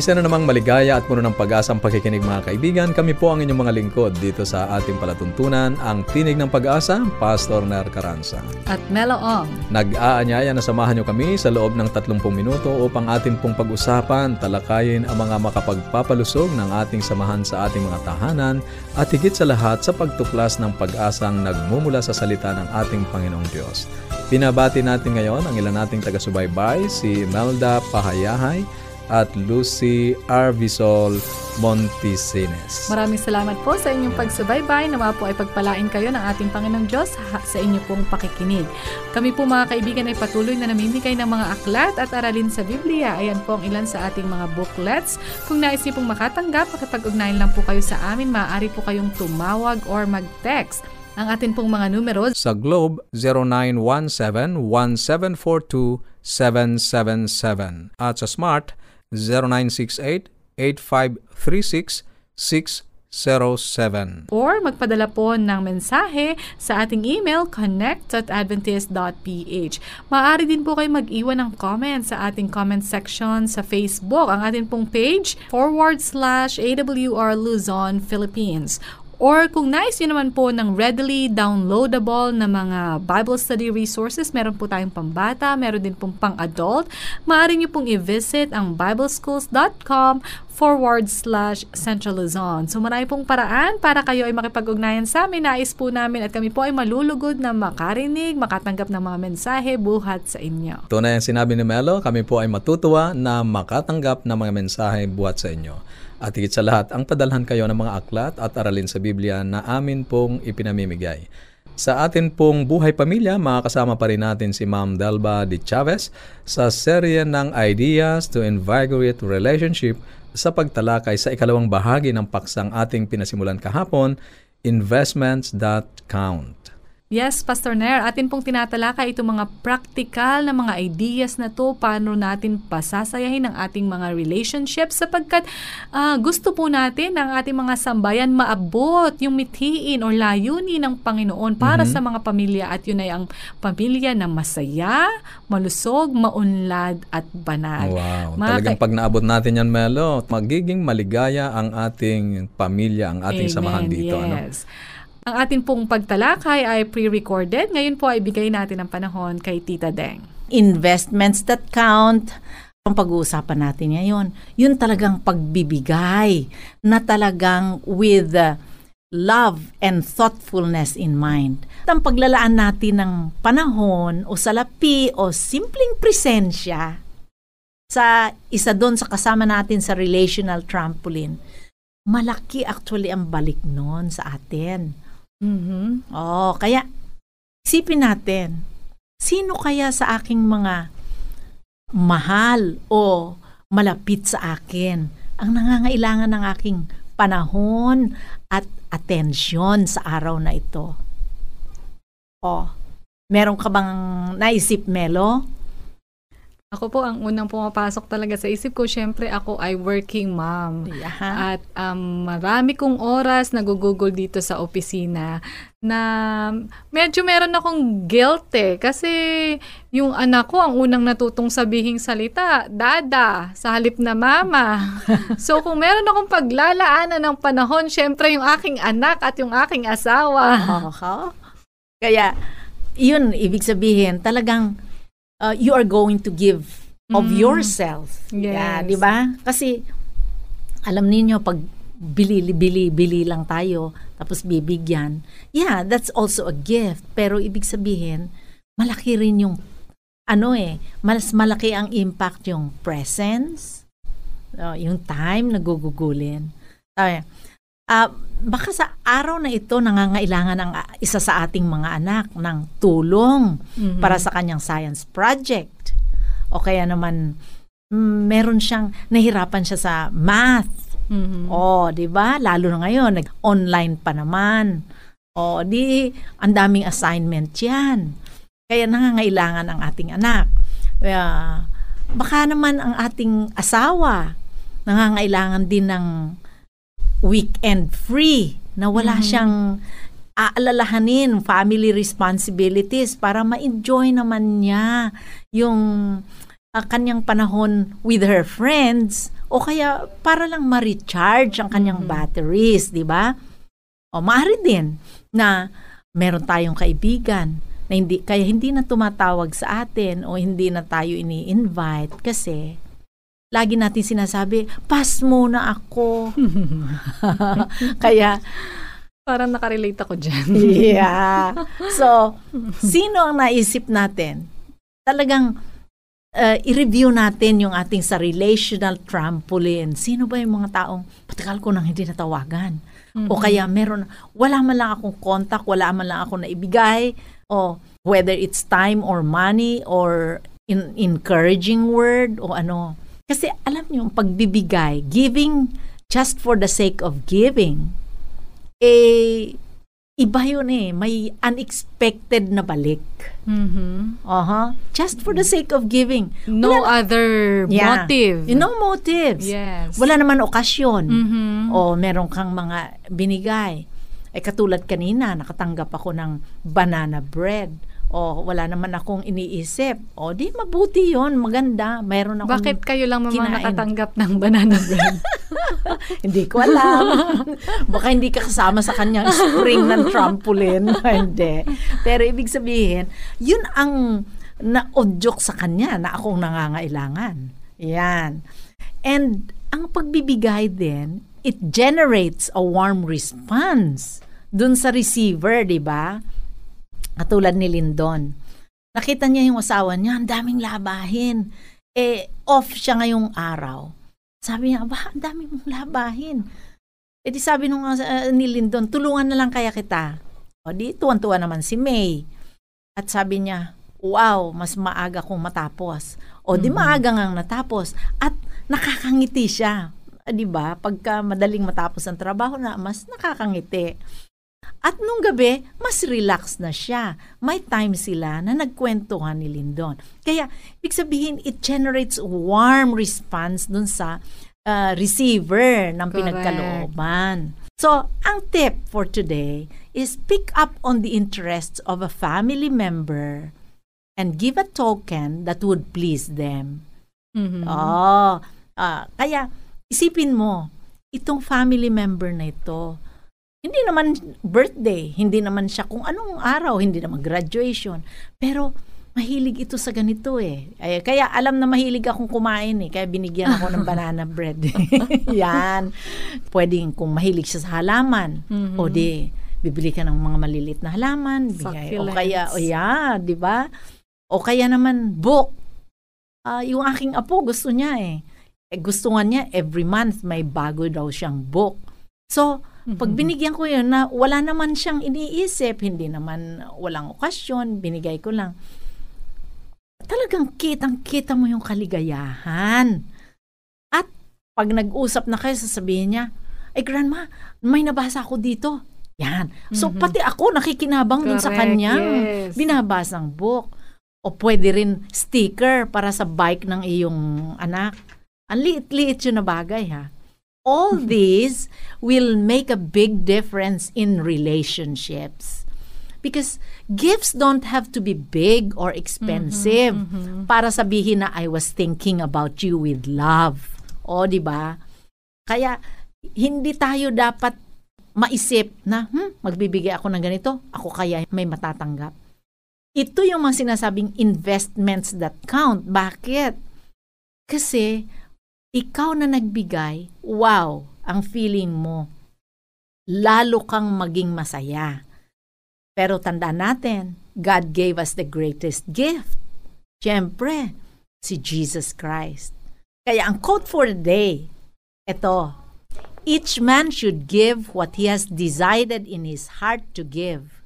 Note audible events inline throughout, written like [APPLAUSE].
Isa na namang maligaya at puno ng pag-asa ang pakikinig mga kaibigan. Kami po ang inyong mga lingkod dito sa ating palatuntunan, ang Tinig ng Pag-asa, Pastor Ner Caranza. At Melo Ong. Nag-aanyaya na samahan niyo kami sa loob ng 30 minuto upang atin pong pag-usapan, talakayin ang mga makapagpapalusog ng ating samahan sa ating mga tahanan at higit sa lahat sa pagtuklas ng pag-asang nagmumula sa salita ng ating Panginoong Diyos. Pinabati natin ngayon ang ilan nating taga-subaybay, si Melda Pahayahay, at Lucy Arvisol Montesines. Maraming salamat po sa inyong pagsubaybay. Nawa po ay pagpalain kayo ng ating Panginoong Diyos sa inyo pong pakikinig. Kami po mga kaibigan ay patuloy na namimigay ng mga aklat at aralin sa Biblia. Ayan po ang ilan sa ating mga booklets. Kung nais niyo pong makatanggap, makipag-ugnayan lang po kayo sa amin. Maaari po kayong tumawag or mag-text. Ang atin pong mga numero sa Globe 0917-1742-777 at sa Smart 0968-8536-607. Or magpadala po ng mensahe sa ating email connect.adventist.ph. Maaari din po kayo mag-iwan ng comment sa ating comment section sa Facebook. Ang ating pong page forward slash AWR Luzon, Philippines. Or kung nais nyo naman po ng readily downloadable na mga Bible study resources, meron po tayong pambata, meron din pong pang-adult, maaari nyo pong i-visit ang bibleschools.com forward slash Central Luzon. So marami pong paraan para kayo ay makipag-ugnayan sa amin. Nais po namin at kami po ay malulugod na makarinig, makatanggap ng mga mensahe buhat sa inyo. Ito na yung sinabi ni Melo, kami po ay matutuwa na makatanggap ng mga mensahe buhat sa inyo. At higit sa lahat, ang padalhan kayo ng mga aklat at aralin sa Biblia na amin pong ipinamimigay. Sa atin pong buhay pamilya, makakasama pa rin natin si Ma'am Delba de Chavez sa serye ng Ideas to Invigorate Relationship sa pagtalakay sa ikalawang bahagi ng paksang ating pinasimulan kahapon, Investments That Count. Yes, Pastor Nair, atin pong tinatalakay itong mga practical na mga ideas na to, paano natin pasasayahin ang ating mga relationships sapagkat uh, gusto po natin ang ating mga sambayan maabot yung mithiin o layunin ng Panginoon para mm-hmm. sa mga pamilya at yun ay ang pamilya na masaya, malusog, maunlad at banal. Wow, mga talagang pag naabot natin yan, Melo, magiging maligaya ang ating pamilya, ang ating Amen, samahan dito. Yes. Ano? Ang atin pong pagtalakay ay pre-recorded. Ngayon po ay bigay natin ang panahon kay Tita Deng. Investments that count. Ang pag-uusapan natin ngayon, yun talagang pagbibigay na talagang with uh, love and thoughtfulness in mind. Ang paglalaan natin ng panahon o salapi o simpleng presensya sa isa doon sa kasama natin sa relational trampoline, malaki actually ang balik noon sa atin. Mm-hmm. Oh, kaya isipin natin, sino kaya sa aking mga mahal o malapit sa akin ang nangangailangan ng aking panahon at atensyon sa araw na ito? Oh, meron ka bang naisip, Melo? Ako po, ang unang pumapasok talaga sa isip ko, syempre ako ay working mom. Yeah. At um, marami kong oras nagugugol dito sa opisina na medyo meron akong guilt eh. Kasi yung anak ko, ang unang natutong sabihing salita, dada, sa halip na mama. [LAUGHS] so kung meron akong paglalaanan ng panahon, syempre yung aking anak at yung aking asawa. Uh-huh. Kaya, yun, ibig sabihin, talagang uh, you are going to give of mm. yourself. Yes. Yeah, 'di ba? Kasi alam niyo pag bili-bili-bili lang tayo tapos bibigyan. Yeah, that's also a gift. Pero ibig sabihin, malaki rin yung ano eh, mas malaki ang impact yung presence, uh, yung time na gugugulin. Uh, uh, baka sa araw na ito nangangailangan ng isa sa ating mga anak ng tulong mm-hmm. para sa kanyang science project. O kaya naman mm, meron siyang nahirapan siya sa math Mhm. Oh, 'di ba? Lalo na ngayon, nag-online pa naman. Oh, di ang daming assignment 'yan. Kaya nangangailangan ang ating anak. Kaya, baka naman ang ating asawa nangangailangan din ng weekend free na wala siyang aalalahanin family responsibilities para ma-enjoy naman niya yung ah, kanyang panahon with her friends o kaya para lang ma-recharge ang kanyang batteries, di ba? O maaari din na meron tayong kaibigan na hindi kaya hindi na tumatawag sa atin o hindi na tayo ini-invite kasi lagi natin sinasabi, pass muna ako. [LAUGHS] kaya Parang nakarelate ako dyan. yeah. So, [LAUGHS] sino ang naisip natin? Talagang uh, i-review natin yung ating sa relational trampoline. Sino ba yung mga taong patagal ko nang hindi natawagan? O kaya meron, wala man lang akong contact, wala man lang ako naibigay. O whether it's time or money or in, encouraging word o ano. Kasi alam niyo, yung pagbibigay, giving just for the sake of giving, eh, iba yun eh. May unexpected na balik. Mhm. Aha. Just for the sake of giving. No other Yeah. motive. No motives. Yes. Wala naman okasyon. Mhm. O meron kang mga binigay. Eh katulad kanina, nakatanggap ako ng banana bread. O wala naman akong iniisip. O di mabuti yon maganda. Meron akong... Bakit kayo lang mga kinain. nakatanggap ng banana bread? [LAUGHS] hindi ko alam. Baka hindi ka kasama sa kanyang spring ng trampoline. [LAUGHS] hindi. Pero ibig sabihin, yun ang na-odyok sa kanya na akong nangangailangan. Yan. And ang pagbibigay din, it generates a warm response dun sa receiver, di ba? Katulad ni Lindon. Nakita niya yung asawa niya, ang daming labahin. Eh, off siya ngayong araw. Sabi niya, ba, ang dami mong labahin. E di sabi nung uh, ni Lindon, tulungan na lang kaya kita. O di, tuwan-tuwa naman si May. At sabi niya, wow, mas maaga kong matapos. O di maaga ngang natapos. At nakakangiti siya. Ah, Di ba? Pagka madaling matapos ang trabaho na, mas nakakangiti. At nung gabi, mas relax na siya. May time sila na nagkwentuhan ni Lindon. Kaya, ibig sabihin, it generates warm response dun sa uh, receiver ng Correct. pinagkalooban. So, ang tip for today is pick up on the interests of a family member and give a token that would please them. Mhm. Oh, ah, kaya isipin mo, itong family member na ito, hindi naman birthday, hindi naman siya kung anong araw, hindi naman graduation, pero mahilig ito sa ganito eh. Ay, kaya alam na mahilig akong kumain eh, kaya binigyan ako ng [LAUGHS] banana bread. [LAUGHS] Yan. Pwedeng kung mahilig siya sa halaman, Mhm. o di, bibili ka ng mga malilit na halaman, bigay. O kaya, o yeah, di ba? O kaya naman, book. Ah, yung aking apo, gusto niya eh. eh. Gusto nga niya, every month may bago daw siyang book. So, pag binigyan ko yun na wala naman siyang iniisip, hindi naman walang okasyon, binigay ko lang. Talagang kitang-kita mo yung kaligayahan. At pag nag-usap na kayo, sasabihin niya, ay grandma, may nabasa ako dito. Yan. So, Mhm. pati ako nakikinabang dun sa Correct, kanyang yes. binabasang book. O pwede rin sticker para sa bike ng iyong anak. Ang liit-liit yun na bagay ha. All these will make a big difference in relationships. Because gifts don't have to be big or expensive para sabihin na I was thinking about you with love. O, di ba? Kaya hindi tayo dapat maisip na hmm, magbibigay ako ng ganito, ako kaya may matatanggap. Ito yung mga sinasabing investments that count. Bakit? Kasi ikaw na nagbigay, wow, ang feeling mo, lalo kang maging masaya. Pero tandaan natin, God gave us the greatest gift. Siyempre, si Jesus Christ. Kaya ang quote for the day, ito, each man should give what he has decided in his heart to give,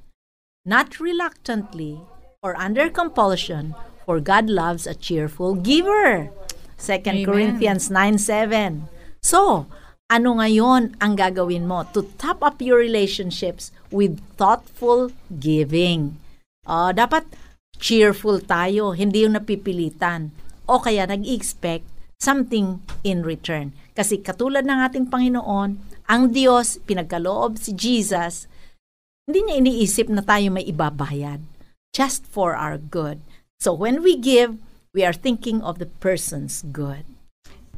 not reluctantly or under compulsion, for God loves a cheerful giver. 2 Amen. Corinthians 9:7. So, Ano ngayon ang gagawin mo to top up your relationships with thoughtful giving? Ah, dapat cheerful tayo, hindi yung napipilitan. O kaya nag-expect something in return. Kasi katulad ng ating Panginoon, ang Diyos, pinagkaloob si Jesus, hindi niya iniisip na tayo may ibabayad. Just for our good. So when we give, we are thinking of the person's good.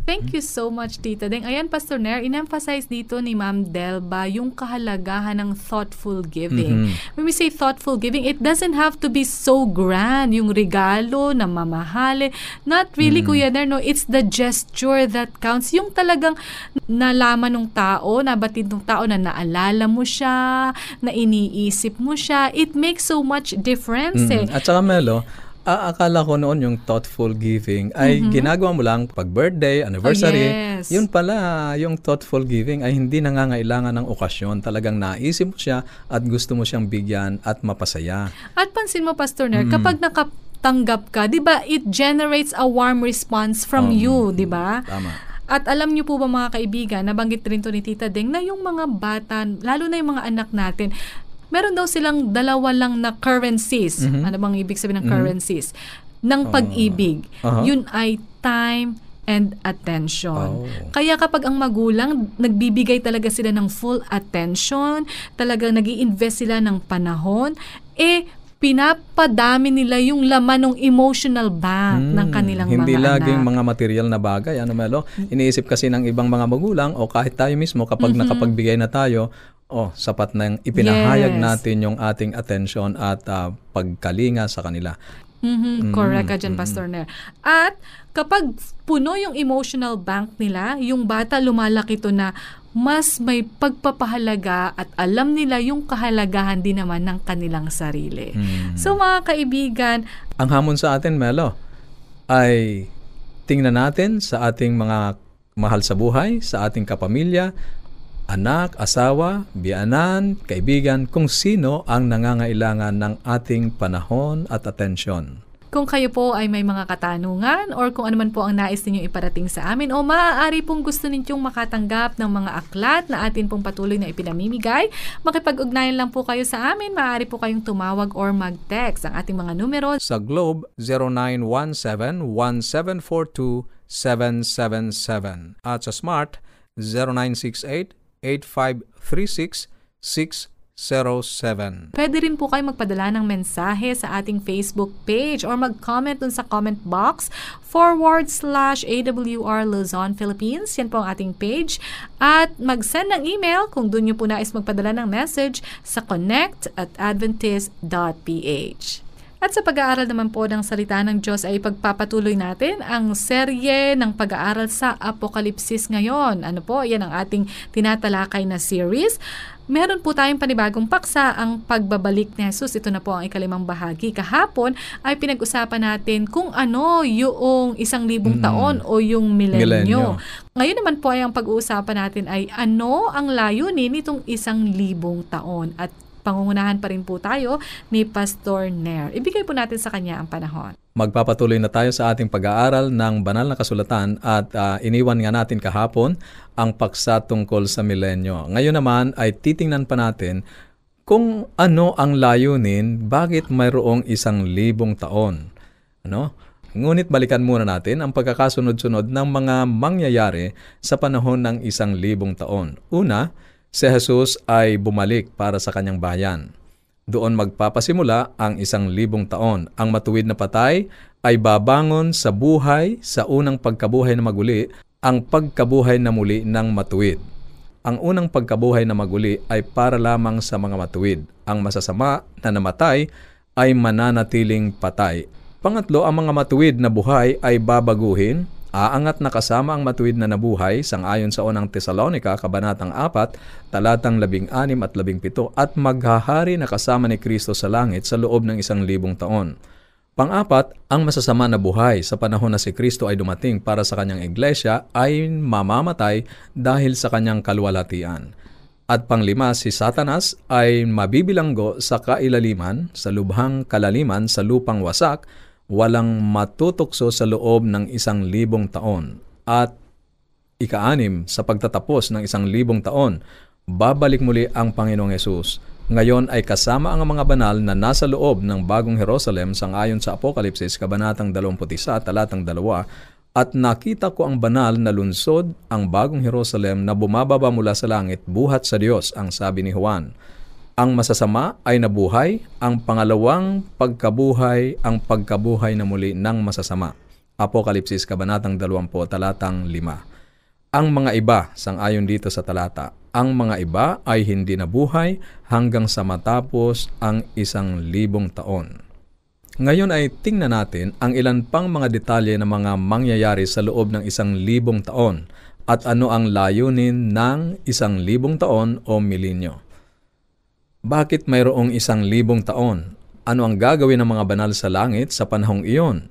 Thank you so much, Tita Deng. Ayan, Pastor Nair, in-emphasize dito ni Ma'am Delba yung kahalagahan ng thoughtful giving. Mhm. When we say thoughtful giving, it doesn't have to be so grand, yung regalo na mamahalin. Not really, Mm. Kuya Nair, no? It's the gesture that counts. Yung talagang nalaman ng tao, nabatid ng tao na naalala mo siya, na iniisip mo siya. It makes so much difference, eh. Mm. At saka Melo, a- akala ko noon yung thoughtful giving ay ginagawa mo lang pag birthday, anniversary. Mm-hmm. Oh, yes. Yun pala, yung thoughtful giving ay hindi nangangailangan ng okasyon. Talagang naisip mo siya at gusto mo siyang bigyan at mapasaya. At pansin mo, Pastor Nair, kapag nakatanggap ka, di ba, it generates a warm response from Oo. you, di ba? Tama. At alam niyo po ba mga kaibigan, nabanggit rin to ni Tita Deng, na yung mga bata, lalo na yung mga anak natin, meron daw silang dalawa lang na currencies. Mhm. Ano bang ibig sabihin ng currencies? Ng pag-ibig. Aha. Yun ay time and attention. Oh. Kaya kapag ang magulang, nagbibigay talaga sila ng full attention, talagang nag invest sila ng panahon, eh, pinapadami nila yung laman ng emotional bank ng Mm, kanilang Hindi mga laging anak. mga material na bagay. Ano, Melo? Iniisip kasi ng ibang mga magulang o kahit tayo mismo kapag Mm-hmm. nakapagbigay na tayo, oh, sapat na yung ipinahayag Yes. natin yung ating attention at ah, pagkalinga sa kanila. Mhm, correct ka dyan, Pastor Nair. At kapag puno yung emotional bank nila, yung bata lumalaki to na mas may pagpapahalaga at alam nila yung kahalagahan din naman ng kanilang sarili. Mm. So mga kaibigan, Ang hamon sa atin, Melo, ay tingnan natin sa ating mga mahal sa buhay, sa ating kapamilya, anak, asawa, biyanan, kaibigan, kung sino ang nangangailangan ng ating panahon at atensyon. Kung kayo po ay may mga katanungan or kung ano man po ang nais ninyong iparating sa amin o maaari pong gusto ninyong makatanggap ng mga aklat na atin pong patuloy na ipinamimigay, makipag-ugnayan lang po kayo sa amin. Maaari po kayong tumawag or mag-text. Ang ating mga numero Sa Globe, 0917-1742-777 at sa Smart, 0968-8536-607. Pwede rin po kayo magpadala ng mensahe sa ating Facebook page or mag-comment dun sa comment box forward slash AWR Luzon, Philippines. Yan po ang ating page. At mag-send ng email kung dun nyo po nais magpadala ng message sa connect at adventist.ph. At sa pag-aaral naman po ng salita ng Diyos ay pagpapatuloy natin ang serye ng pag-aaral sa Apokalipsis ngayon. Ano po, yan ang ating tinatalakay na series. Meron po tayong panibagong paksa, ang pagbabalik ni Jesus. Ito na po ang ikalimang bahagi. Kahapon ay pinag-usapan natin kung ano yung isang libong Mm. taon o yung milenyo. Ngayon naman po ay ang pag-uusapan natin ay ano ang layunin nitong isang libong taon. At pangungunahan pa rin po tayo ni Pastor Nair. Ibigay po natin sa kanya ang panahon. Magpapatuloy na tayo sa ating pag-aaral ng banal na kasulatan at ah, iniwan nga natin kahapon ang paksa tungkol sa milenyo. Ngayon naman ay titingnan pa natin kung ano ang layunin, bakit mayroong isang libong taon. Ano? Ngunit balikan muna natin ang pagkakasunod-sunod ng mga mangyayari sa panahon ng isang libong taon. Una, si Jesus ay bumalik para sa kanyang bayan. Doon magpapasimula ang isang libong taon. Ang matuwid na patay ay babangon sa buhay sa unang pagkabuhay na maguli, ang pagkabuhay na muli ng matuwid. Ang unang pagkabuhay na maguli ay para lamang sa mga matuwid. Ang masasama na namatay ay mananatiling patay. Pangatlo, ang mga matuwid na buhay ay babaguhin, aangat na kasama ang matuwid na nabuhay sangayon sa unang Tesalonika, kabanatang 4, talatang 16 at 17, at maghahari na kasama ni Kristo sa langit sa loob ng isang libong taon. Pang-apat, ang masasama na buhay sa panahon na si Kristo ay dumating para sa kanyang iglesia ay mamamatay dahil sa kanyang kalwalatian. At panglima, si Satanas ay mabibilanggo sa kailaliman, sa lubhang kalaliman, sa lupang wasak, walang matutukso sa loob ng isang libong taon. At Ikaanim, sa pagtatapos ng isang libong taon, babalik muli ang Panginoong Yesus. Ngayon ay kasama ang mga banal na nasa loob ng bagong Jerusalem sangayon sa Apokalipsis, Kabanatang 21, talatang 2, at nakita ko ang banal na lunsod, ang bagong Jerusalem na bumababa mula sa langit, buhat sa Diyos, ang sabi ni Juan. Ang masasama ay nabuhay, ang pangalawang pagkabuhay, ang pagkabuhay na muli ng masasama. Apokalipsis, Kabanatang 20, talatang 5. Ang mga iba, sangayon dito sa talata, ang mga iba ay hindi nabuhay hanggang sa matapos ang isang libong taon. Ngayon ay tingnan natin ang ilan pang mga detalye ng mga mangyayari sa loob ng isang libong taon at ano ang layunin ng isang libong taon o milenyo. Bakit mayroong isang libong taon? Ano ang gagawin ng mga banal sa langit sa panahong iyon?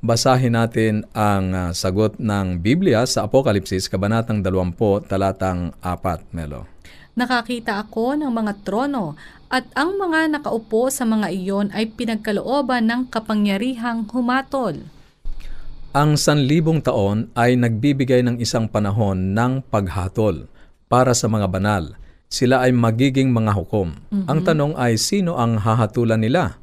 Basahin natin ang uh, sagot ng Biblia sa Apokalipsis, Kabanatang 20, talatang 4, Melo. Nakakita ako ng mga trono at ang mga nakaupo sa mga iyon ay pinagkalooban ng kapangyarihang humatol. Ang sanlibong taon ay nagbibigay ng isang panahon ng paghatol para sa mga banal. Sila ay magiging mga hukom. Mm-hmm. Ang tanong ay sino ang hahatulan nila?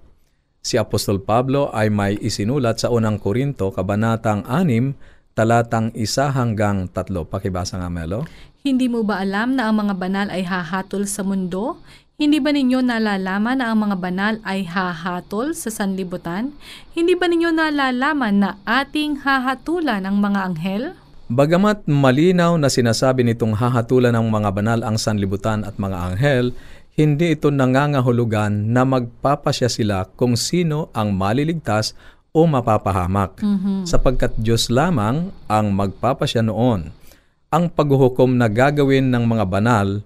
Si Apostol Pablo ay may isinulat sa unang Korinto, Kabanatang 6, talatang 1 hanggang 3. Pakibasa nga, Melo. Hindi mo ba alam na ang mga banal ay hahatol sa mundo? Hindi ba ninyo nalalaman na ang mga banal ay hahatol sa sanlibutan? Hindi ba ninyo nalalaman na ating hahatulan ang mga anghel? Bagamat malinaw na sinasabi nitong hahatulan ng mga banal ang sanlibutan at mga anghel, hindi ito nangangahulugan na magpapasya sila kung sino ang maliligtas o mapapahamak, mm-hmm. sapagkat Diyos lamang ang magpapasya noon. Ang paghuhukom na gagawin ng mga banal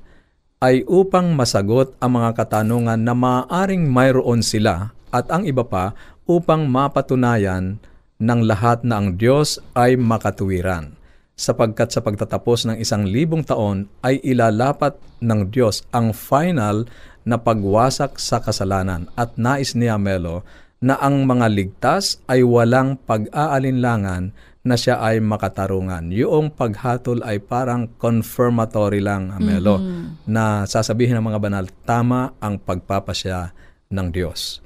ay upang masagot ang mga katanungan na maaaring mayroon sila at ang iba pa upang mapatunayan ng lahat na ang Diyos ay makatuwiran sapagkat sa pagtatapos ng isang libong taon ay ilalapat ng Diyos ang final na pagwasak sa kasalanan at nais ni Amelo na ang mga ligtas ay walang pag-aalinlangan na siya ay makatarungan. Yung paghatol ay parang confirmatory lang, Amelo, mm-hmm. na sasabihin ng mga banal, tama ang pagpapasya ng Diyos.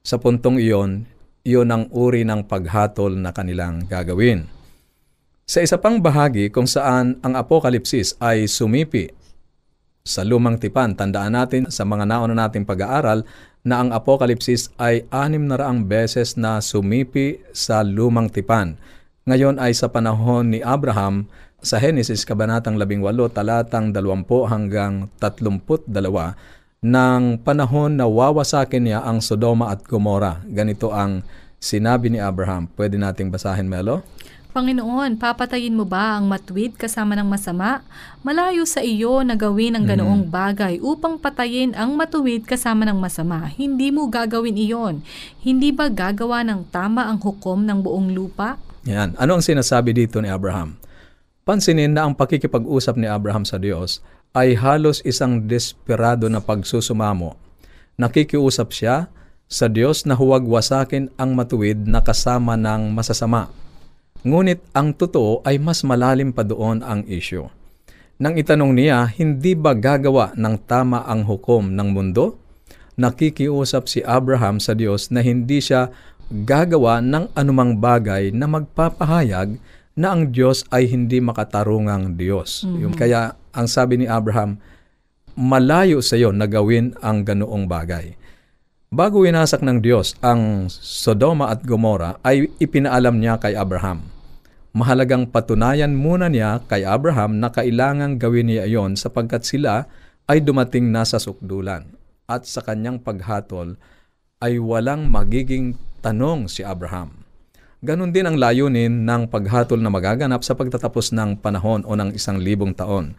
Sa puntong iyon, iyon ang uri ng paghatol na kanilang gagawin. Sa isa pang bahagi kung saan ang Apokalipsis ay sumipi sa lumang tipan, tandaan natin sa mga nauna nating pag-aaral na ang Apokalipsis ay anim na raang beses na sumipi sa lumang tipan. Ngayon ay sa panahon ni Abraham sa Genesis Kabanatang 18 talatang 20 hanggang 32 ng panahon na wawasakin niya ang Sodoma at Gomora. Ganito ang sinabi ni Abraham. Pwede nating basahin, Melo? Panginoon, papatayin mo ba ang matwid kasama ng masama? Malayo sa iyo na gawin ang ganoong mm-hmm. bagay upang patayin ang matuwid kasama ng masama. Hindi mo gagawin iyon. Hindi ba gagawa ng tama ang hukom ng buong lupa? Yan. Ano ang sinasabi dito ni Abraham? Pansinin na ang pakikipag-usap ni Abraham sa Diyos ay halos isang desperado na pagsusumamo. Nakikiusap siya sa Diyos na huwag wasakin ang matuwid na kasama ng masasama Ngunit ang totoo ay mas malalim pa doon ang isyo. Nang itanong niya, hindi ba gagawa ng tama ang hukom ng mundo? Nakikiusap si Abraham sa Diyos na hindi siya gagawa ng anumang bagay na magpapahayag na ang Diyos ay hindi makatarungang Diyos. Mm-hmm. Kaya ang sabi ni Abraham, malayo sa iyo na gawin ang ganoong bagay. Bago winasak ng Diyos ang Sodoma at Gomora ay ipinaalam niya kay Abraham. Mahalagang patunayan muna niya kay Abraham na kailangang gawin niya iyon sapagkat sila ay dumating na sa sukdulan at sa kanyang paghatol ay walang magiging tanong si Abraham. Ganon din ang layunin ng paghatol na magaganap sa pagtatapos ng panahon o ng isang libong taon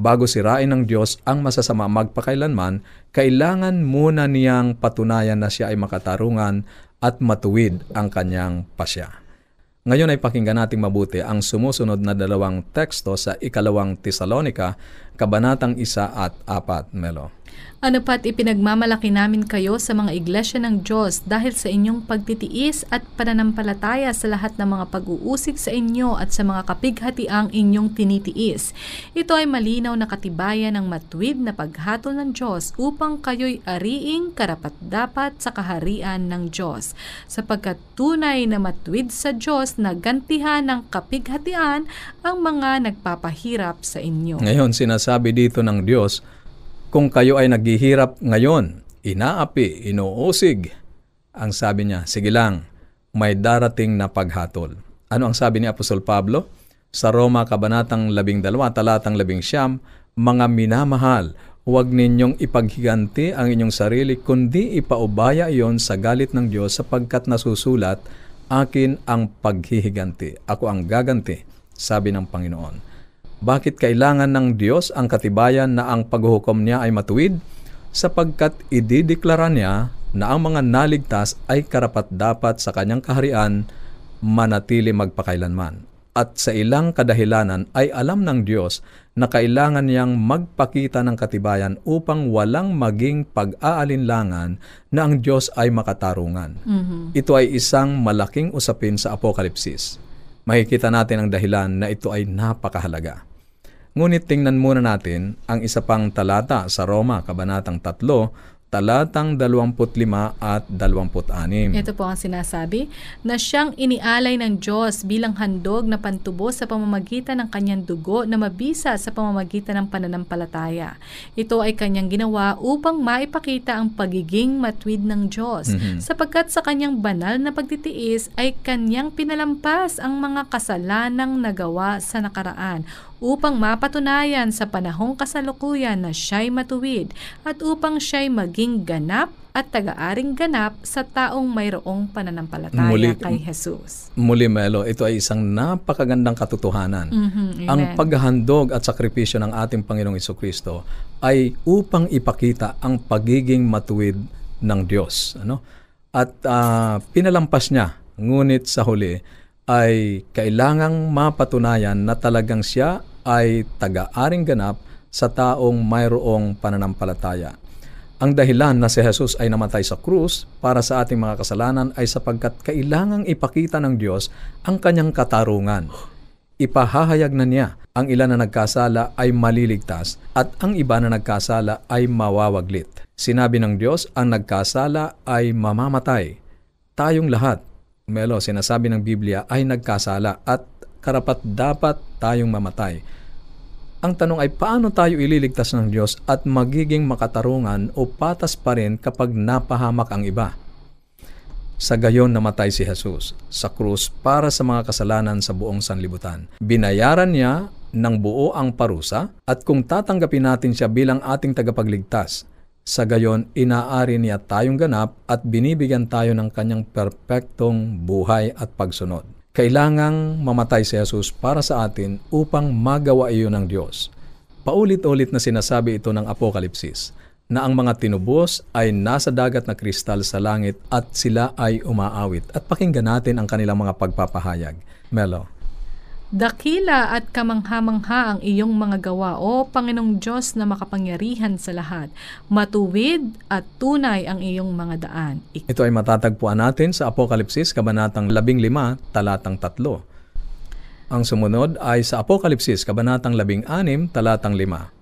bago sirain ng Diyos ang masasama magpakailanman, kailangan muna niyang patunayan na siya ay makatarungan at matuwid ang kanyang pasya. Ngayon ay pakinggan nating mabuti ang sumusunod na dalawang teksto sa ikalawang Tesalonika, kabanatang isa at apat, Melo. Ano pat ipinagmamalaki namin kayo sa mga iglesia ng Diyos dahil sa inyong pagtitiis at pananampalataya sa lahat ng mga pag-uusig sa inyo at sa mga kapighatiang inyong tinitiis. Ito ay malinaw na katibayan ng matuwid na paghatol ng Diyos upang kayo'y ariing karapat-dapat sa kaharian ng Diyos. Sapagkat tunay na matuwid sa Diyos na gantihan ng kapighatian ang mga nagpapahirap sa inyo. Ngayon, sinasabi dito ng Diyos, kung kayo ay naghihirap ngayon, inaapi, inuusig, ang sabi niya, sige lang, may darating na paghatol. Ano ang sabi ni Apostol Pablo? Sa Roma, Kabanatang 12, Talatang 11, Mga minamahal, huwag ninyong ipaghiganti ang inyong sarili, kundi ipaubaya iyon sa galit ng Diyos sapagkat nasusulat, akin ang paghihiganti. Ako ang gaganti, sabi ng Panginoon. Bakit kailangan ng Diyos ang katibayan na ang paghuhukom niya ay matuwid? Sapagkat idideklara niya na ang mga naligtas ay karapat-dapat sa kanyang kaharian manatili magpakailanman. At sa ilang kadahilanan ay alam ng Diyos na kailangan niyang magpakita ng katibayan upang walang maging pag-aalinlangan na ang Diyos ay makatarungan. Ito ay isang malaking usapin sa Apokalipsis. Makikita natin ang dahilan na ito ay napakahalaga. Ngunit tingnan muna natin ang isa pang talata sa Roma, Kabanatang 3, talatang 25 at 26. Ito po ang sinasabi, na siyang inialay ng Diyos bilang handog na pantubo sa pamamagitan ng kanyang dugo na mabisa sa pamamagitan ng pananampalataya. Ito ay kanyang ginawa upang maipakita ang pagiging matwid ng Diyos, Mhm. sapagkat sa kanyang banal na pagtitiis ay kanyang pinalampas ang mga kasalanang nagawa sa nakaraan upang mapatunayan sa panahong kasalukuyan na siya'y matuwid at upang siya'y maging ganap at taga-aring ganap sa taong mayroong pananampalataya Muli- kay Jesus. Muli, Melo, ito ay isang napakagandang katotohanan. Mhm, Ang paghahandog at sakripisyo ng ating Panginoong Kristo ay upang ipakita ang pagiging matuwid ng Diyos. Ano? At ah, pinalampas niya, ngunit sa huli ay kailangang mapatunayan na talagang siya ay taga-aring ganap sa taong mayroong pananampalataya. Ang dahilan na si Jesus ay namatay sa krus para sa ating mga kasalanan ay sapagkat kailangang ipakita ng Diyos ang kanyang katarungan. Ipahahayag na niya ang ilan na nagkasala ay maliligtas at ang iba na nagkasala ay mawawaglit. Sinabi ng Diyos, ang nagkasala ay mamamatay. Tayong lahat, Melo, sinasabi ng Biblia, ay nagkasala at karapat dapat tayong mamatay. Ang tanong ay paano tayo ililigtas ng Diyos at magiging makatarungan o patas pa rin kapag napahamak ang iba? Sa gayon namatay si Jesus sa krus para sa mga kasalanan sa buong sanlibutan. Binayaran niya ng buo ang parusa at kung tatanggapin natin siya bilang ating tagapagligtas, sa gayon inaari niya tayong ganap at binibigyan tayo ng kanyang perpektong buhay at pagsunod. Kailangang mamatay si Jesus para sa atin upang magawa iyon ng Diyos. Paulit-ulit na sinasabi ito ng Apokalipsis na ang mga tinubos ay nasa dagat na kristal sa langit at sila ay umaawit. At pakinggan natin ang kanilang mga pagpapahayag. Melo. Dakila at kamangha-mangha ang iyong mga gawa, O Panginoong Diyos na makapangyarihan sa lahat. Matuwid at tunay ang iyong mga daan. Ito ay matatagpuan natin sa Apokalipsis, Kabanatang 15, talatang 3. Ang sumunod ay sa Apokalipsis, Kabanatang 16, talatang 5.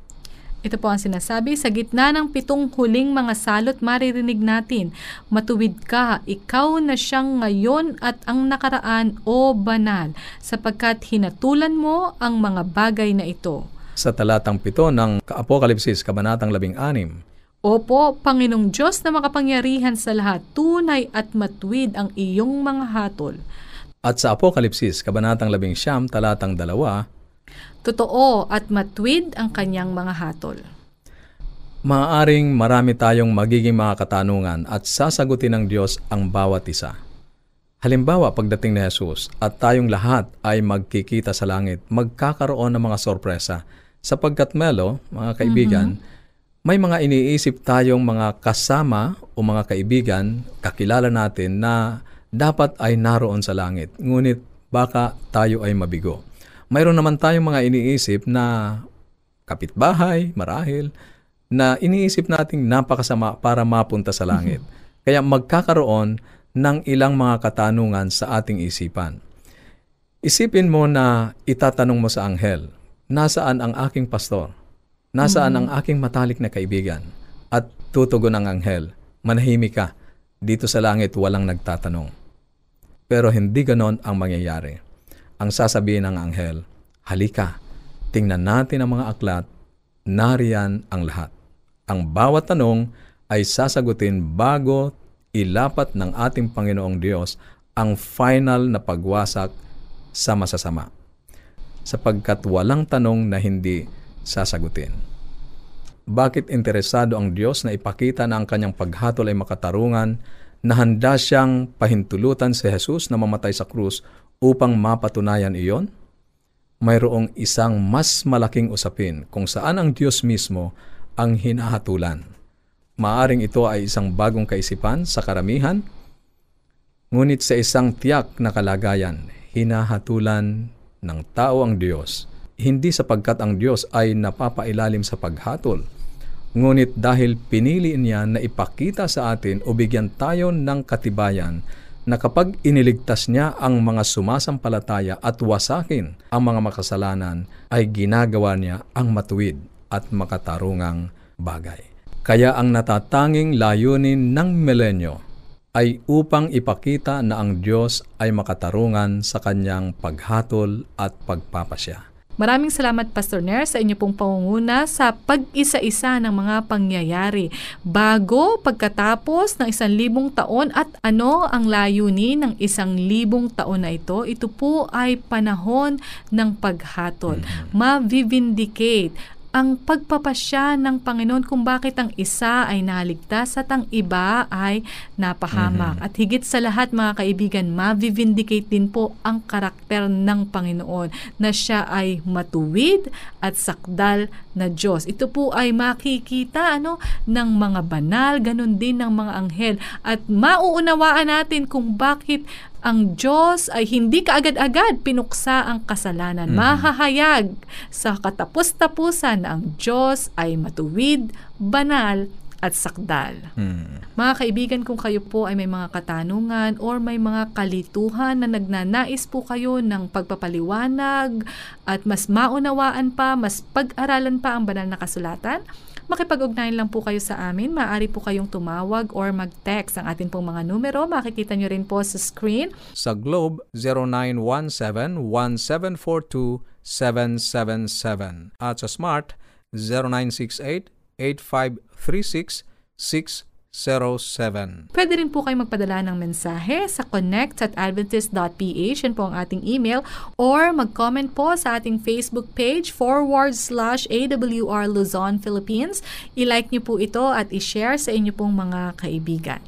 Ito po ang sinasabi, sa gitna ng pitong huling mga salot maririnig natin, matuwid ka, ikaw na siyang ngayon at ang nakaraan o banal, sapagkat hinatulan mo ang mga bagay na ito. Sa talatang 7 ng Apokalipsis, Kabanatang 16. Opo, Panginoong Diyos na makapangyarihan sa lahat, tunay at matuwid ang iyong mga hatol. At sa Apokalipsis, Kabanatang 11, talatang 2, Totoo at matuwid ang kanyang mga hatol. Maaaring marami tayong magiging mga katanungan at sasagutin ng Diyos ang bawat isa. Halimbawa, pagdating ni Jesus at tayong lahat ay magkikita sa langit, magkakaroon ng mga sorpresa. Sapagkat Melo, mga kaibigan, may mga iniisip tayong mga kasama o mga kaibigan, kakilala natin na dapat ay naroon sa langit. Ngunit baka tayo ay mabigo. Mayroon naman tayong mga iniisip na kapitbahay, marahil, na iniisip nating napakasama para mapunta sa langit. Kaya magkakaroon ng ilang mga katanungan sa ating isipan. Isipin mo na itatanong mo sa anghel, nasaan ang aking pastor? Nasaan ang aking matalik na kaibigan? At tutugon ang anghel, manahimik ka, dito sa langit walang nagtatanong. Pero hindi ganon ang mangyayari. Ang sasabihin ng anghel, halika, tingnan natin ang mga aklat, nariyan ang lahat. Ang bawat tanong ay sasagutin bago ilapat ng ating Panginoong Diyos ang final na pagwasak sa masasama sapagkat walang tanong na hindi sasagutin. Bakit interesado ang Diyos na ipakita na ang kanyang paghatol ay makatarungan na handa siyang pahintulutan si Jesus na mamatay sa krus upang mapatunayan iyon? Mayroong isang mas malaking usapin kung saan ang Diyos mismo ang hinahatulan. Maaring ito ay isang bagong kaisipan sa karamihan, ngunit sa isang tiyak na kalagayan, hinahatulan ng tao ang Diyos, hindi sapagkat ang Diyos ay napapailalim sa paghatol, ngunit dahil pinili niya na ipakita sa atin o bigyan tayo ng katibayan na kapag iniligtas niya ang mga sumasampalataya at wasakin ang mga makasalanan, ay ginagawa niya ang matuwid at makatarungang bagay. Kaya ang natatanging layunin ng milenyo ay upang ipakita na ang Diyos ay makatarungan sa kanyang paghatol at pagpapasya. Maraming salamat Pastor Nair sa inyo pong pangunguna sa pag-isa-isa ng mga pangyayari bago, pagkatapos ng isang libong taon at ano ang layunin ng isang libong taon na ito. Ito po ay panahon ng paghatol. Ma-vindicate ang pagpapasya ng Panginoon kung bakit ang isa ay naligtas at ang iba ay napahamak. At higit sa lahat mga kaibigan, ma-vindicate din po ang karakter ng Panginoon na siya ay matuwid at sakdal na Diyos. Ito po ay makikita ano ng mga banal, ganun din ng mga anghel at mauunawaan natin kung bakit ang Diyos ay hindi kaagad-agad pinuksa ang kasalanan. Mahahayag sa katapos-tapusan ang Diyos ay matuwid, banal, at sakdal. Hmm. Mga kaibigan, kung kayo po ay may mga katanungan or may mga kalituhan na nagnanais po kayo ng pagpapaliwanag at mas maunawaan pa, mas pag-aralan pa ang banal na kasulatan, makipag-ugnayan lang po kayo sa amin. Maaari po kayong tumawag or mag-text ang atin pong mga numero. Makikita nyo rin po sa screen. Sa Globe, 0917-1742-777 at sa Smart, 0968-8536-607. Pwede rin po kayo magpadala ng mensahe sa connect at adventist.ph, yan po ang ating email, or mag-comment po sa ating Facebook page forward slash AWR Luzon, Philippines. I-like niyo po ito at i-share sa inyo pong mga kaibigan.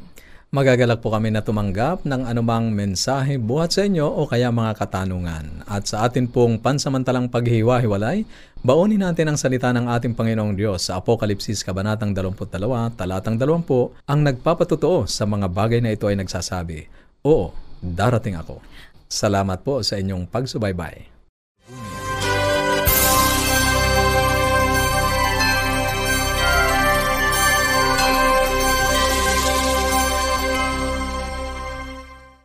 Magagalak po kami na tumanggap ng anumang mensahe buhat sa inyo o kaya mga katanungan. At sa atin pong pansamantalang paghiwa-hiwalay, baunin natin ang salita ng ating Panginoong Diyos sa Apokalipsis Kabanatang 22, Talatang 20, ang nagpapatotoo sa mga bagay na ito ay nagsasabi, Oo, darating ako. Salamat po sa inyong pagsubaybay.